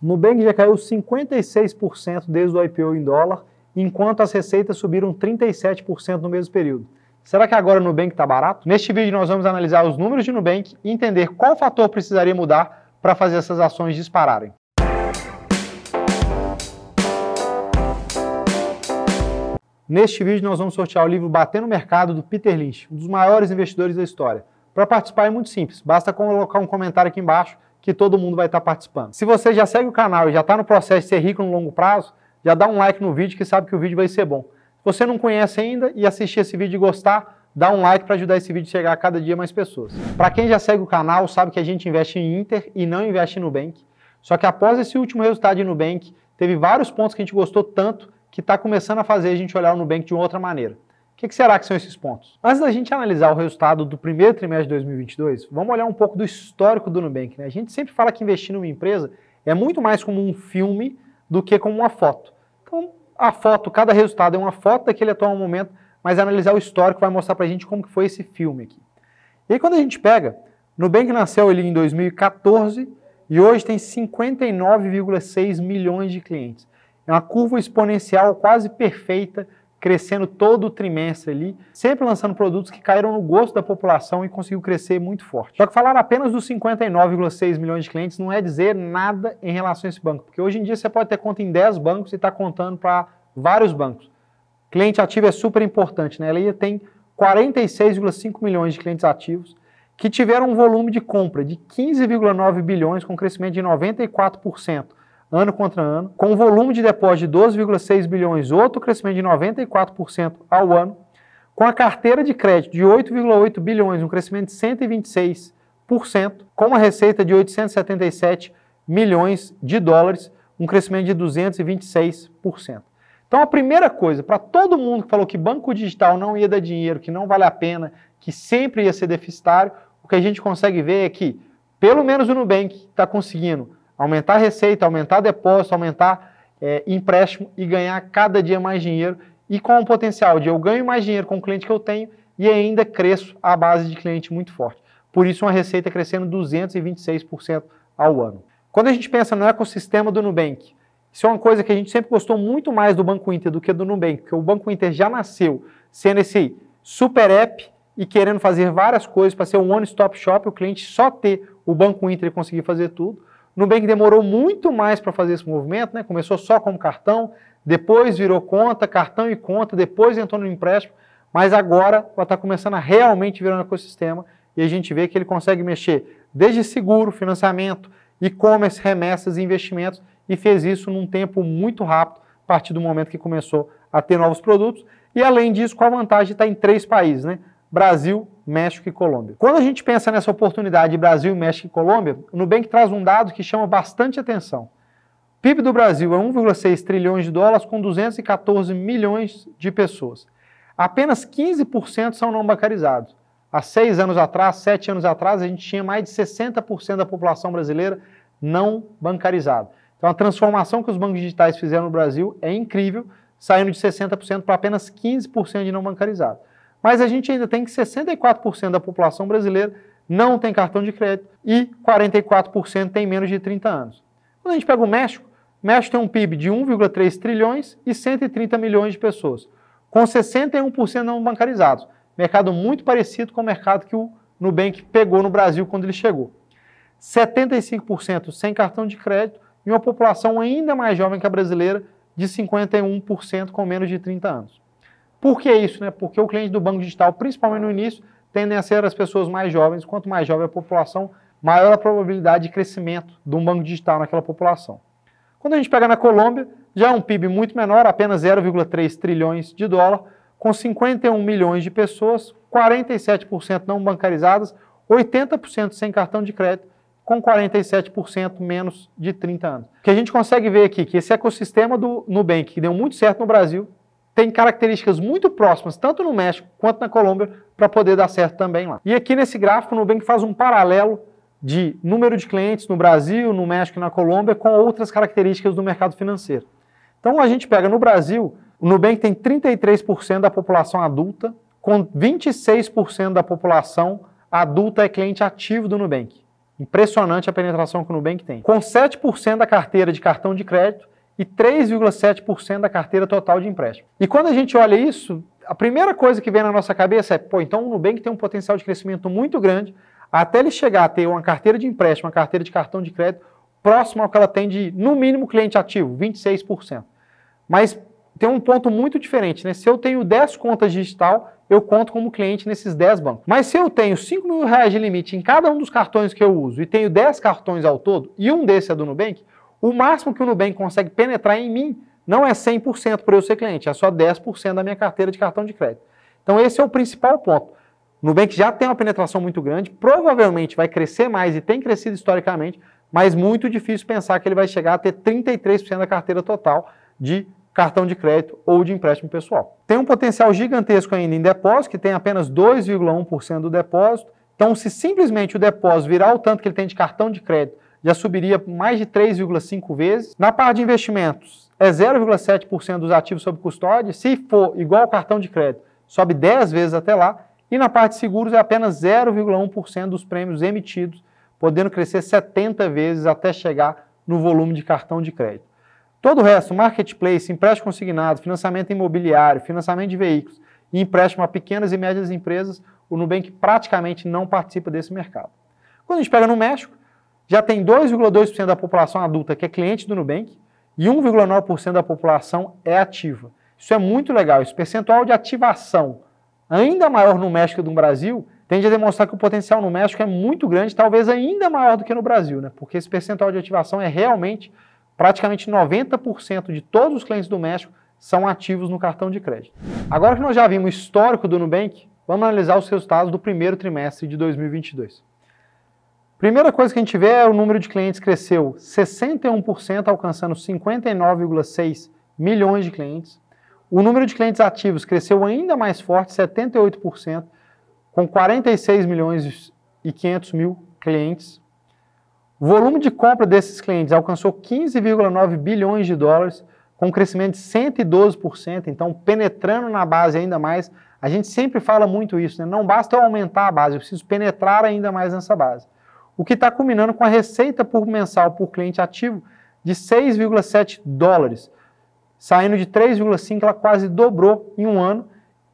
Nubank já caiu 56% desde o IPO em dólar, enquanto as receitas subiram 37% no mesmo período. Será que agora o Nubank está barato? Neste vídeo nós vamos analisar os números de Nubank e entender qual fator precisaria mudar para fazer essas ações dispararem. Neste vídeo nós vamos sortear o livro Bater no Mercado do Peter Lynch, um dos maiores investidores da história. Para participar é muito simples, basta colocar um comentário aqui embaixo que todo mundo vai estar participando. Se você já segue o canal e já está no processo de ser rico no longo prazo, já dá um like no vídeo que sabe que o vídeo vai ser bom. Se você não conhece ainda e assistir esse vídeo e gostar, dá um like para ajudar esse vídeo a chegar a cada dia mais pessoas. Para quem já segue o canal, sabe que a gente investe em Inter e não investe em Nubank. Só que após esse último resultado de Nubank, teve vários pontos que a gente gostou tanto que está começando a fazer a gente olhar o Nubank de outra maneira. O que, que, será que são esses pontos? Antes da gente analisar o resultado do primeiro trimestre de 2022, vamos olhar um pouco do histórico do Nubank. Né? A gente sempre fala que investir numa empresa é muito mais como um filme do que como uma foto. Então, a foto, cada resultado é uma foto daquele atual momento, mas analisar o histórico vai mostrar para a gente como que foi esse filme aqui. E aí, quando a gente pega, Nubank nasceu ali em 2014 e hoje tem 59,6 milhões de clientes. É uma curva exponencial quase perfeita crescendo todo o trimestre ali, sempre lançando produtos que caíram no gosto da população e conseguiu crescer muito forte. Só que falar apenas dos 59,6 milhões de clientes não é dizer nada em relação a esse banco, porque hoje em dia você pode ter conta em 10 bancos e está contando para vários bancos. Cliente ativo é super importante, né? Ela tem 46,5 milhões de clientes ativos que tiveram um volume de compra de 15,9 bilhões com crescimento de 94% ano contra ano, com um volume de depósito de 12,6 bilhões, outro crescimento de 94% ao ano, com a carteira de crédito de 8,8 bilhões, um crescimento de 126%, com uma receita de 877 milhões de dólares, um crescimento de 226%. Então a primeira coisa, para todo mundo que falou que banco digital não ia dar dinheiro, que não vale a pena, que sempre ia ser deficitário, o que a gente consegue ver é que, pelo menos o Nubank está conseguindo aumentar a receita, aumentar depósito, aumentar é, empréstimo e ganhar cada dia mais dinheiro e com o potencial de eu ganho mais dinheiro com o cliente que eu tenho e ainda cresço a base de cliente muito forte. Por isso, uma receita crescendo 226% ao ano. Quando a gente pensa no ecossistema do Nubank, isso é uma coisa que a gente sempre gostou muito mais do Banco Inter do que do Nubank, porque o Banco Inter já nasceu sendo esse super app e querendo fazer várias coisas para ser um one-stop shop, o cliente só ter o Banco Inter e conseguir fazer tudo. Nubank demorou muito mais para fazer esse movimento, né? começou só como cartão, depois virou conta, cartão e conta, depois entrou no empréstimo, mas agora ela está começando a realmente virar um ecossistema e a gente vê que ele consegue mexer desde seguro, financiamento, e-commerce, remessas e investimentos e fez isso num tempo muito rápido, a partir do momento que começou a ter novos produtos. E além disso, com a vantagem de estar em três países, né? Brasil, México e Colômbia. Quando a gente pensa nessa oportunidade de Brasil, México e Colômbia, o Nubank traz um dado que chama bastante atenção. O PIB do Brasil é 1,6 trilhões de dólares com 214 milhões de pessoas. Apenas 15% são não bancarizados. Há seis anos atrás, sete anos atrás, a gente tinha mais de 60% da população brasileira não bancarizada. Então a transformação que os bancos digitais fizeram no Brasil é incrível, saindo de 60% para apenas 15% de não bancarizado. Mas a gente ainda tem que 64% da população brasileira não tem cartão de crédito e 44% tem menos de 30 anos. Quando a gente pega o México, o México tem um PIB de 1,3 trilhões e 130 milhões de pessoas, com 61% não bancarizados. Mercado muito parecido com o mercado que o Nubank pegou no Brasil quando ele chegou. 75% sem cartão de crédito e uma população ainda mais jovem que a brasileira, de 51% com menos de 30 anos. Por que isso? Né? Porque o cliente do banco digital, principalmente no início, tendem a ser as pessoas mais jovens. Quanto mais jovem a população, maior a probabilidade de crescimento de um banco digital naquela população. Quando a gente pega na Colômbia, já é um PIB muito menor, apenas 0,3 trilhões de dólar, com 51 milhões de pessoas, 47% não bancarizadas, 80% sem cartão de crédito, com 47% menos de 30 anos. O que a gente consegue ver aqui, que esse ecossistema do Nubank, que deu muito certo no Brasil, tem características muito próximas, tanto no México quanto na Colômbia, para poder dar certo também lá. E aqui nesse gráfico, o Nubank faz um paralelo de número de clientes no Brasil, no México e na Colômbia com outras características do mercado financeiro. Então a gente pega no Brasil, o Nubank tem 33% da população adulta, com 26% da população adulta é cliente ativo do Nubank. Impressionante a penetração que o Nubank tem. Com 7% da carteira de cartão de crédito e 3,7% da carteira total de empréstimo. E quando a gente olha isso, a primeira coisa que vem na nossa cabeça é, pô, então o Nubank tem um potencial de crescimento muito grande até ele chegar a ter uma carteira de empréstimo, uma carteira de cartão de crédito próximo ao que ela tem de, no mínimo, cliente ativo, 26%. Mas tem um ponto muito diferente, né? Se eu tenho 10 contas digital, eu conto como cliente nesses 10 bancos. Mas se eu tenho 5 mil reais de limite em cada um dos cartões que eu uso e tenho 10 cartões ao todo, e um desses é do Nubank, o máximo que o Nubank consegue penetrar em mim não é 100% por eu ser cliente, é só 10% da minha carteira de cartão de crédito. Então esse é o principal ponto. O Nubank já tem uma penetração muito grande, provavelmente vai crescer mais e tem crescido historicamente, mas muito difícil pensar que ele vai chegar a ter 33% da carteira total de cartão de crédito ou de empréstimo pessoal. Tem um potencial gigantesco ainda em depósito, que tem apenas 2,1% do depósito. Então, se simplesmente o depósito virar o tanto que ele tem de cartão de crédito, já subiria mais de 3,5 vezes. Na parte de investimentos, é 0,7% dos ativos sob custódia. Se for igual ao cartão de crédito, sobe 10 vezes até lá. E na parte de seguros é apenas 0,1% dos prêmios emitidos, podendo crescer 70 vezes até chegar no volume de cartão de crédito. Todo o resto, marketplace, empréstimo consignado, financiamento imobiliário, financiamento de veículos e empréstimo a pequenas e médias empresas, o Nubank praticamente não participa desse mercado. Quando a gente pega no México, já tem 2,2% da população adulta que é cliente do Nubank e 1,9% da população é ativa. Isso é muito legal. Esse percentual de ativação, ainda maior no México do que no Brasil, tende a demonstrar que o potencial no México é muito grande, talvez ainda maior do que no Brasil, né? porque esse percentual de ativação é realmente praticamente 90% de todos os clientes do México são ativos no cartão de crédito. Agora que nós já vimos o histórico do Nubank, vamos analisar os resultados do primeiro trimestre de 2022. Primeira coisa que a gente vê é o número de clientes cresceu 61%, alcançando 59,6 milhões de clientes. O número de clientes ativos cresceu ainda mais forte, 78%, com 46 milhões e 500 mil clientes. O volume de compra desses clientes alcançou 15,9 bilhões de dólares, com um crescimento de 112%, então penetrando na base ainda mais. A gente sempre fala muito isso, né? não basta eu aumentar a base, eu preciso penetrar ainda mais nessa base o que está culminando com a receita por mensal por cliente ativo de 6,7 dólares, saindo de 3,5, ela quase dobrou em um ano,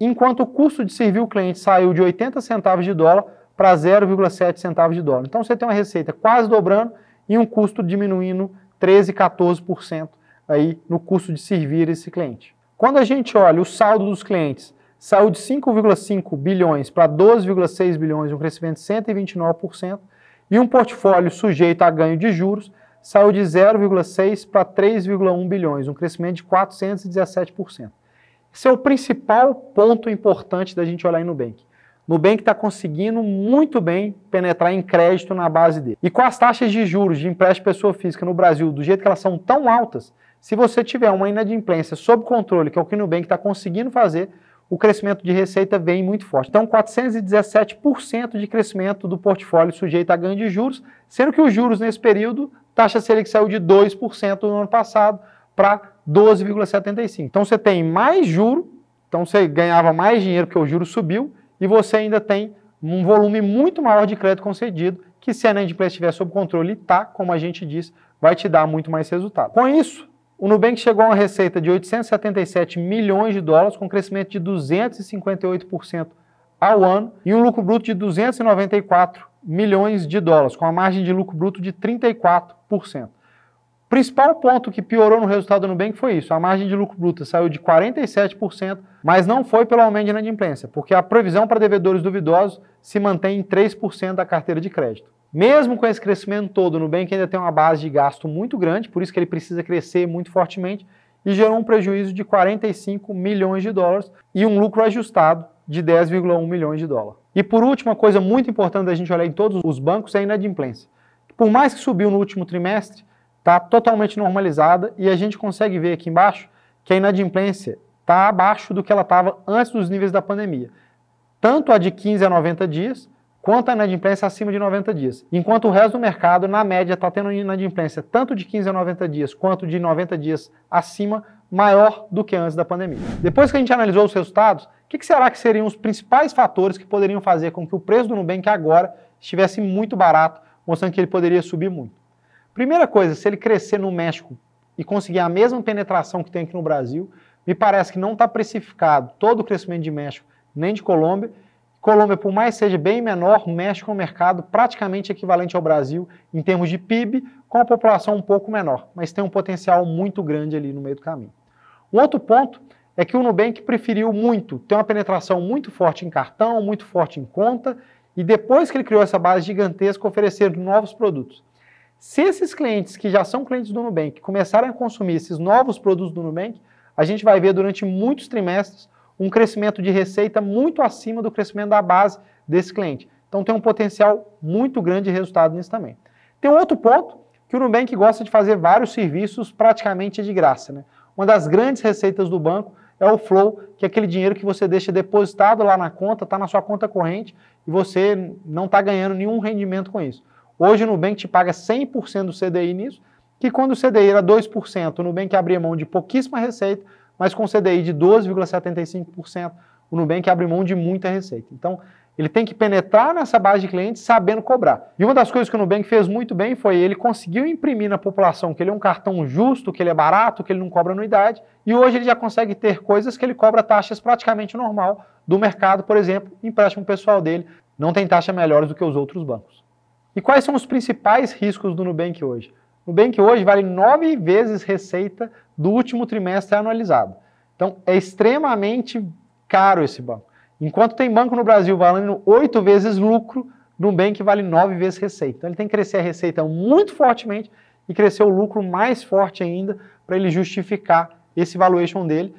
enquanto o custo de servir o cliente saiu de 80 centavos de dólar para 0,7 centavos de dólar. Então você tem uma receita quase dobrando e um custo diminuindo 13, 14% aí no custo de servir esse cliente. Quando a gente olha o saldo dos clientes, saiu de 5,5 bilhões para 12,6 bilhões, um crescimento de 129%, e um portfólio sujeito a ganho de juros saiu de 0,6 para 3,1 bilhões, um crescimento de 417%. Esse é o principal ponto importante da gente olhar em Nubank. Nubank está conseguindo muito bem penetrar em crédito na base dele. E com as taxas de juros de empréstimo pessoa física no Brasil, do jeito que elas são tão altas, se você tiver uma inadimplência sob controle, que é o que o Nubank está conseguindo fazer, o crescimento de receita vem muito forte. Então, 417% de crescimento do portfólio sujeito a ganho de juros, sendo que os juros nesse período, taxa Selic saiu de 2% no ano passado para 12,75%. Então, você tem mais juro, então você ganhava mais dinheiro porque o juro subiu, e você ainda tem um volume muito maior de crédito concedido, que se a inadimplência estiver sob controle e está, como a gente disse, vai te dar muito mais resultado. Com isso, o Nubank chegou a uma receita de 877 milhões de dólares, com crescimento de 258% ao ano, e um lucro bruto de 294 milhões de dólares, com a margem de lucro bruto de 34%. O principal ponto que piorou no resultado do Nubank foi isso. A margem de lucro bruto saiu de 47%, mas não foi pelo aumento de inadimplência, porque a previsão para devedores duvidosos se mantém em 3% da carteira de crédito. Mesmo com esse crescimento todo, o Nubank ainda tem uma base de gasto muito grande, por isso que ele precisa crescer muito fortemente, e gerou um prejuízo de 45 milhões de dólares e um lucro ajustado de 10,1 milhões de dólares. E por último, uma coisa muito importante da gente olhar em todos os bancos é a inadimplência. Por mais que subiu no último trimestre, está totalmente normalizada e a gente consegue ver aqui embaixo que a inadimplência está abaixo do que ela estava antes dos níveis da pandemia. Tanto a de 15 a 90 dias, quanto a inadimplência acima de 90 dias. Enquanto o resto do mercado, na média, está tendo inadimplência tanto de 15 a 90 dias quanto de 90 dias acima, maior do que antes da pandemia. Depois que a gente analisou os resultados, o que, que será que seriam os principais fatores que poderiam fazer com que o preço do Nubank agora estivesse muito barato mostrando que ele poderia subir muito. Primeira coisa, se ele crescer no México e conseguir a mesma penetração que tem aqui no Brasil, me parece que não está precificado todo o crescimento de México nem de Colômbia. Colômbia, por mais seja bem menor, México é um mercado praticamente equivalente ao Brasil em termos de PIB, com a população um pouco menor, mas tem um potencial muito grande ali no meio do caminho. Um outro ponto é que o Nubank preferiu muito ter uma penetração muito forte em cartão, muito forte em conta, e depois que ele criou essa base gigantesca, oferecer novos produtos. Se esses clientes que já são clientes do Nubank começarem a consumir esses novos produtos do Nubank, a gente vai ver durante muitos trimestres um crescimento de receita muito acima do crescimento da base desse cliente. Então tem um potencial muito grande de resultado nisso também. Tem um outro ponto que o Nubank gosta de fazer vários serviços praticamente de graça. Né? Uma das grandes receitas do banco é o flow, que é aquele dinheiro que você deixa depositado lá na conta, está na sua conta corrente e você não está ganhando nenhum rendimento com isso. Hoje o Nubank te paga 100% do CDI nisso, que quando o CDI era 2%, o Nubank abria mão de pouquíssima receita, mas com CDI de 12,75%, o Nubank abre mão de muita receita. Então, ele tem que penetrar nessa base de clientes sabendo cobrar. E uma das coisas que o Nubank fez muito bem foi ele conseguiu imprimir na população que ele é um cartão justo, que ele é barato, que ele não cobra anuidade, e hoje ele já consegue ter coisas que ele cobra taxas praticamente normal do mercado, por exemplo, empréstimo pessoal dele não tem taxa melhores do que os outros bancos. E quais são os principais riscos do Nubank hoje? Nubank hoje vale nove vezes receita do último trimestre anualizado. Então é extremamente caro esse banco. Enquanto tem banco no Brasil valendo oito vezes lucro, Nubank vale nove vezes receita. Então ele tem que crescer a receita muito fortemente e crescer o lucro mais forte ainda para ele justificar esse valuation dele.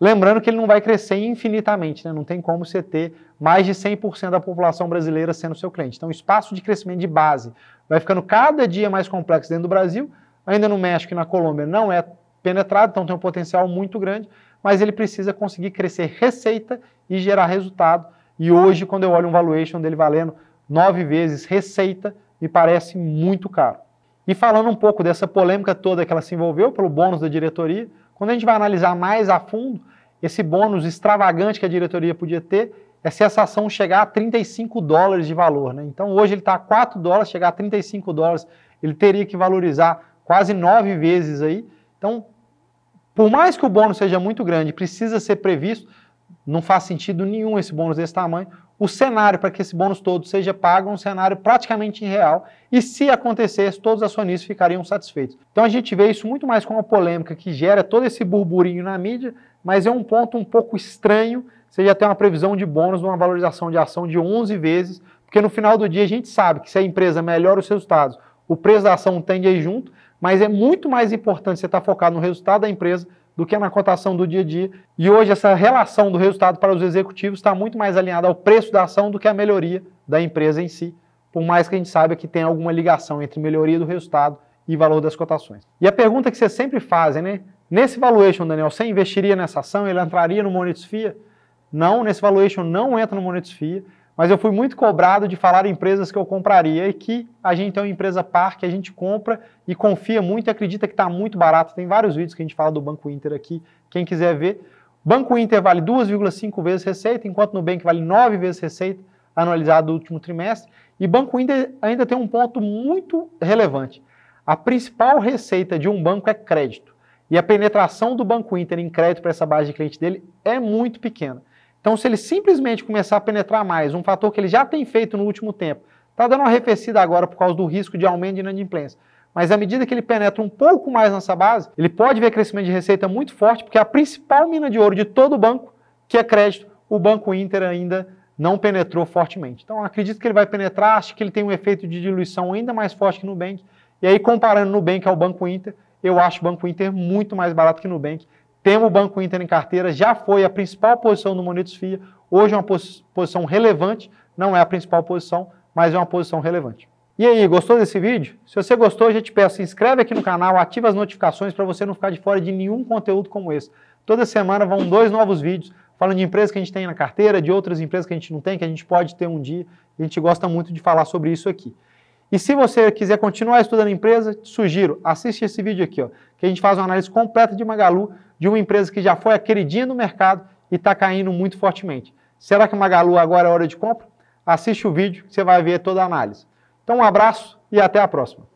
Lembrando que ele não vai crescer infinitamente, né? não tem como você ter mais de 100% da população brasileira sendo seu cliente. Então o espaço de crescimento de base vai ficando cada dia mais complexo dentro do Brasil. Ainda no México e na Colômbia não é penetrado, então tem um potencial muito grande mas ele precisa conseguir crescer receita e gerar resultado. E hoje, quando eu olho um valuation dele valendo nove vezes receita, me parece muito caro. E falando um pouco dessa polêmica toda que ela se envolveu pelo bônus da diretoria, quando a gente vai analisar mais a fundo, esse bônus extravagante que a diretoria podia ter é se essa ação chegar a 35 dólares de valor. Né? Então hoje ele está a 4 dólares, chegar a 35 dólares, ele teria que valorizar quase nove vezes aí. Então por mais que o bônus seja muito grande, precisa ser previsto, não faz sentido nenhum esse bônus desse tamanho. O cenário para que esse bônus todo seja pago é um cenário praticamente irreal e se acontecesse, todos os acionistas ficariam satisfeitos. Então a gente vê isso muito mais como uma polêmica que gera todo esse burburinho na mídia, mas é um ponto um pouco estranho você já tem uma previsão de bônus uma valorização de ação de 11 vezes, porque no final do dia a gente sabe que se a empresa melhora os resultados, o preço da ação tende a ir junto, mas é muito mais importante você estar focado no resultado da empresa do que na cotação do dia a dia. E hoje essa relação do resultado para os executivos está muito mais alinhada ao preço da ação do que à melhoria da empresa em si, por mais que a gente saiba que tem alguma ligação entre melhoria do resultado e valor das cotações. E a pergunta que vocês sempre fazem, né? Nesse valuation, Daniel, você investiria nessa ação? Ele entraria no Monetisfia? Não, nesse valuation não entra no Monetisfia mas eu fui muito cobrado de falar em empresas que eu compraria e que a gente tem uma empresa par que a gente compra e confia muito e acredita que está muito barato. Tem vários vídeos que a gente fala do Banco Inter aqui, quem quiser ver. Banco Inter vale 2,5 vezes receita, enquanto no Nubank vale 9 vezes receita anualizada do último trimestre. E Banco Inter ainda tem um ponto muito relevante. A principal receita de um banco é crédito. E a penetração do Banco Inter em crédito para essa base de cliente dele é muito pequena. Então, se ele simplesmente começar a penetrar mais, um fator que ele já tem feito no último tempo, está dando uma arrefecida agora por causa do risco de aumento de inadimplência. Mas à medida que ele penetra um pouco mais nessa base, ele pode ver crescimento de receita muito forte, porque a principal mina de ouro de todo o banco, que é crédito, o Banco Inter ainda não penetrou fortemente. Então, acredito que ele vai penetrar, acho que ele tem um efeito de diluição ainda mais forte que no Nubank. E aí, comparando Nubank ao Banco Inter, eu acho o Banco Inter muito mais barato que o Nubank. Temos o Banco Inter em carteira, já foi a principal posição do Monetos FIA, hoje é uma posição relevante, não é a principal posição, mas é uma posição relevante. E aí, gostou desse vídeo? Se você gostou, já te peço, se inscreve aqui no canal, ativa as notificações para você não ficar de fora de nenhum conteúdo como esse. Toda semana vão dois novos vídeos falando de empresas que a gente tem na carteira, de outras empresas que a gente não tem, que a gente pode ter um dia. A gente gosta muito de falar sobre isso aqui. E se você quiser continuar estudando empresa, te sugiro, assiste esse vídeo aqui, ó, que a gente faz uma análise completa de Magalu, de uma empresa que já foi a queridinha do mercado e está caindo muito fortemente. Será que Magalu agora é hora de compra? Assiste o vídeo que você vai ver toda a análise. Então um abraço e até a próxima.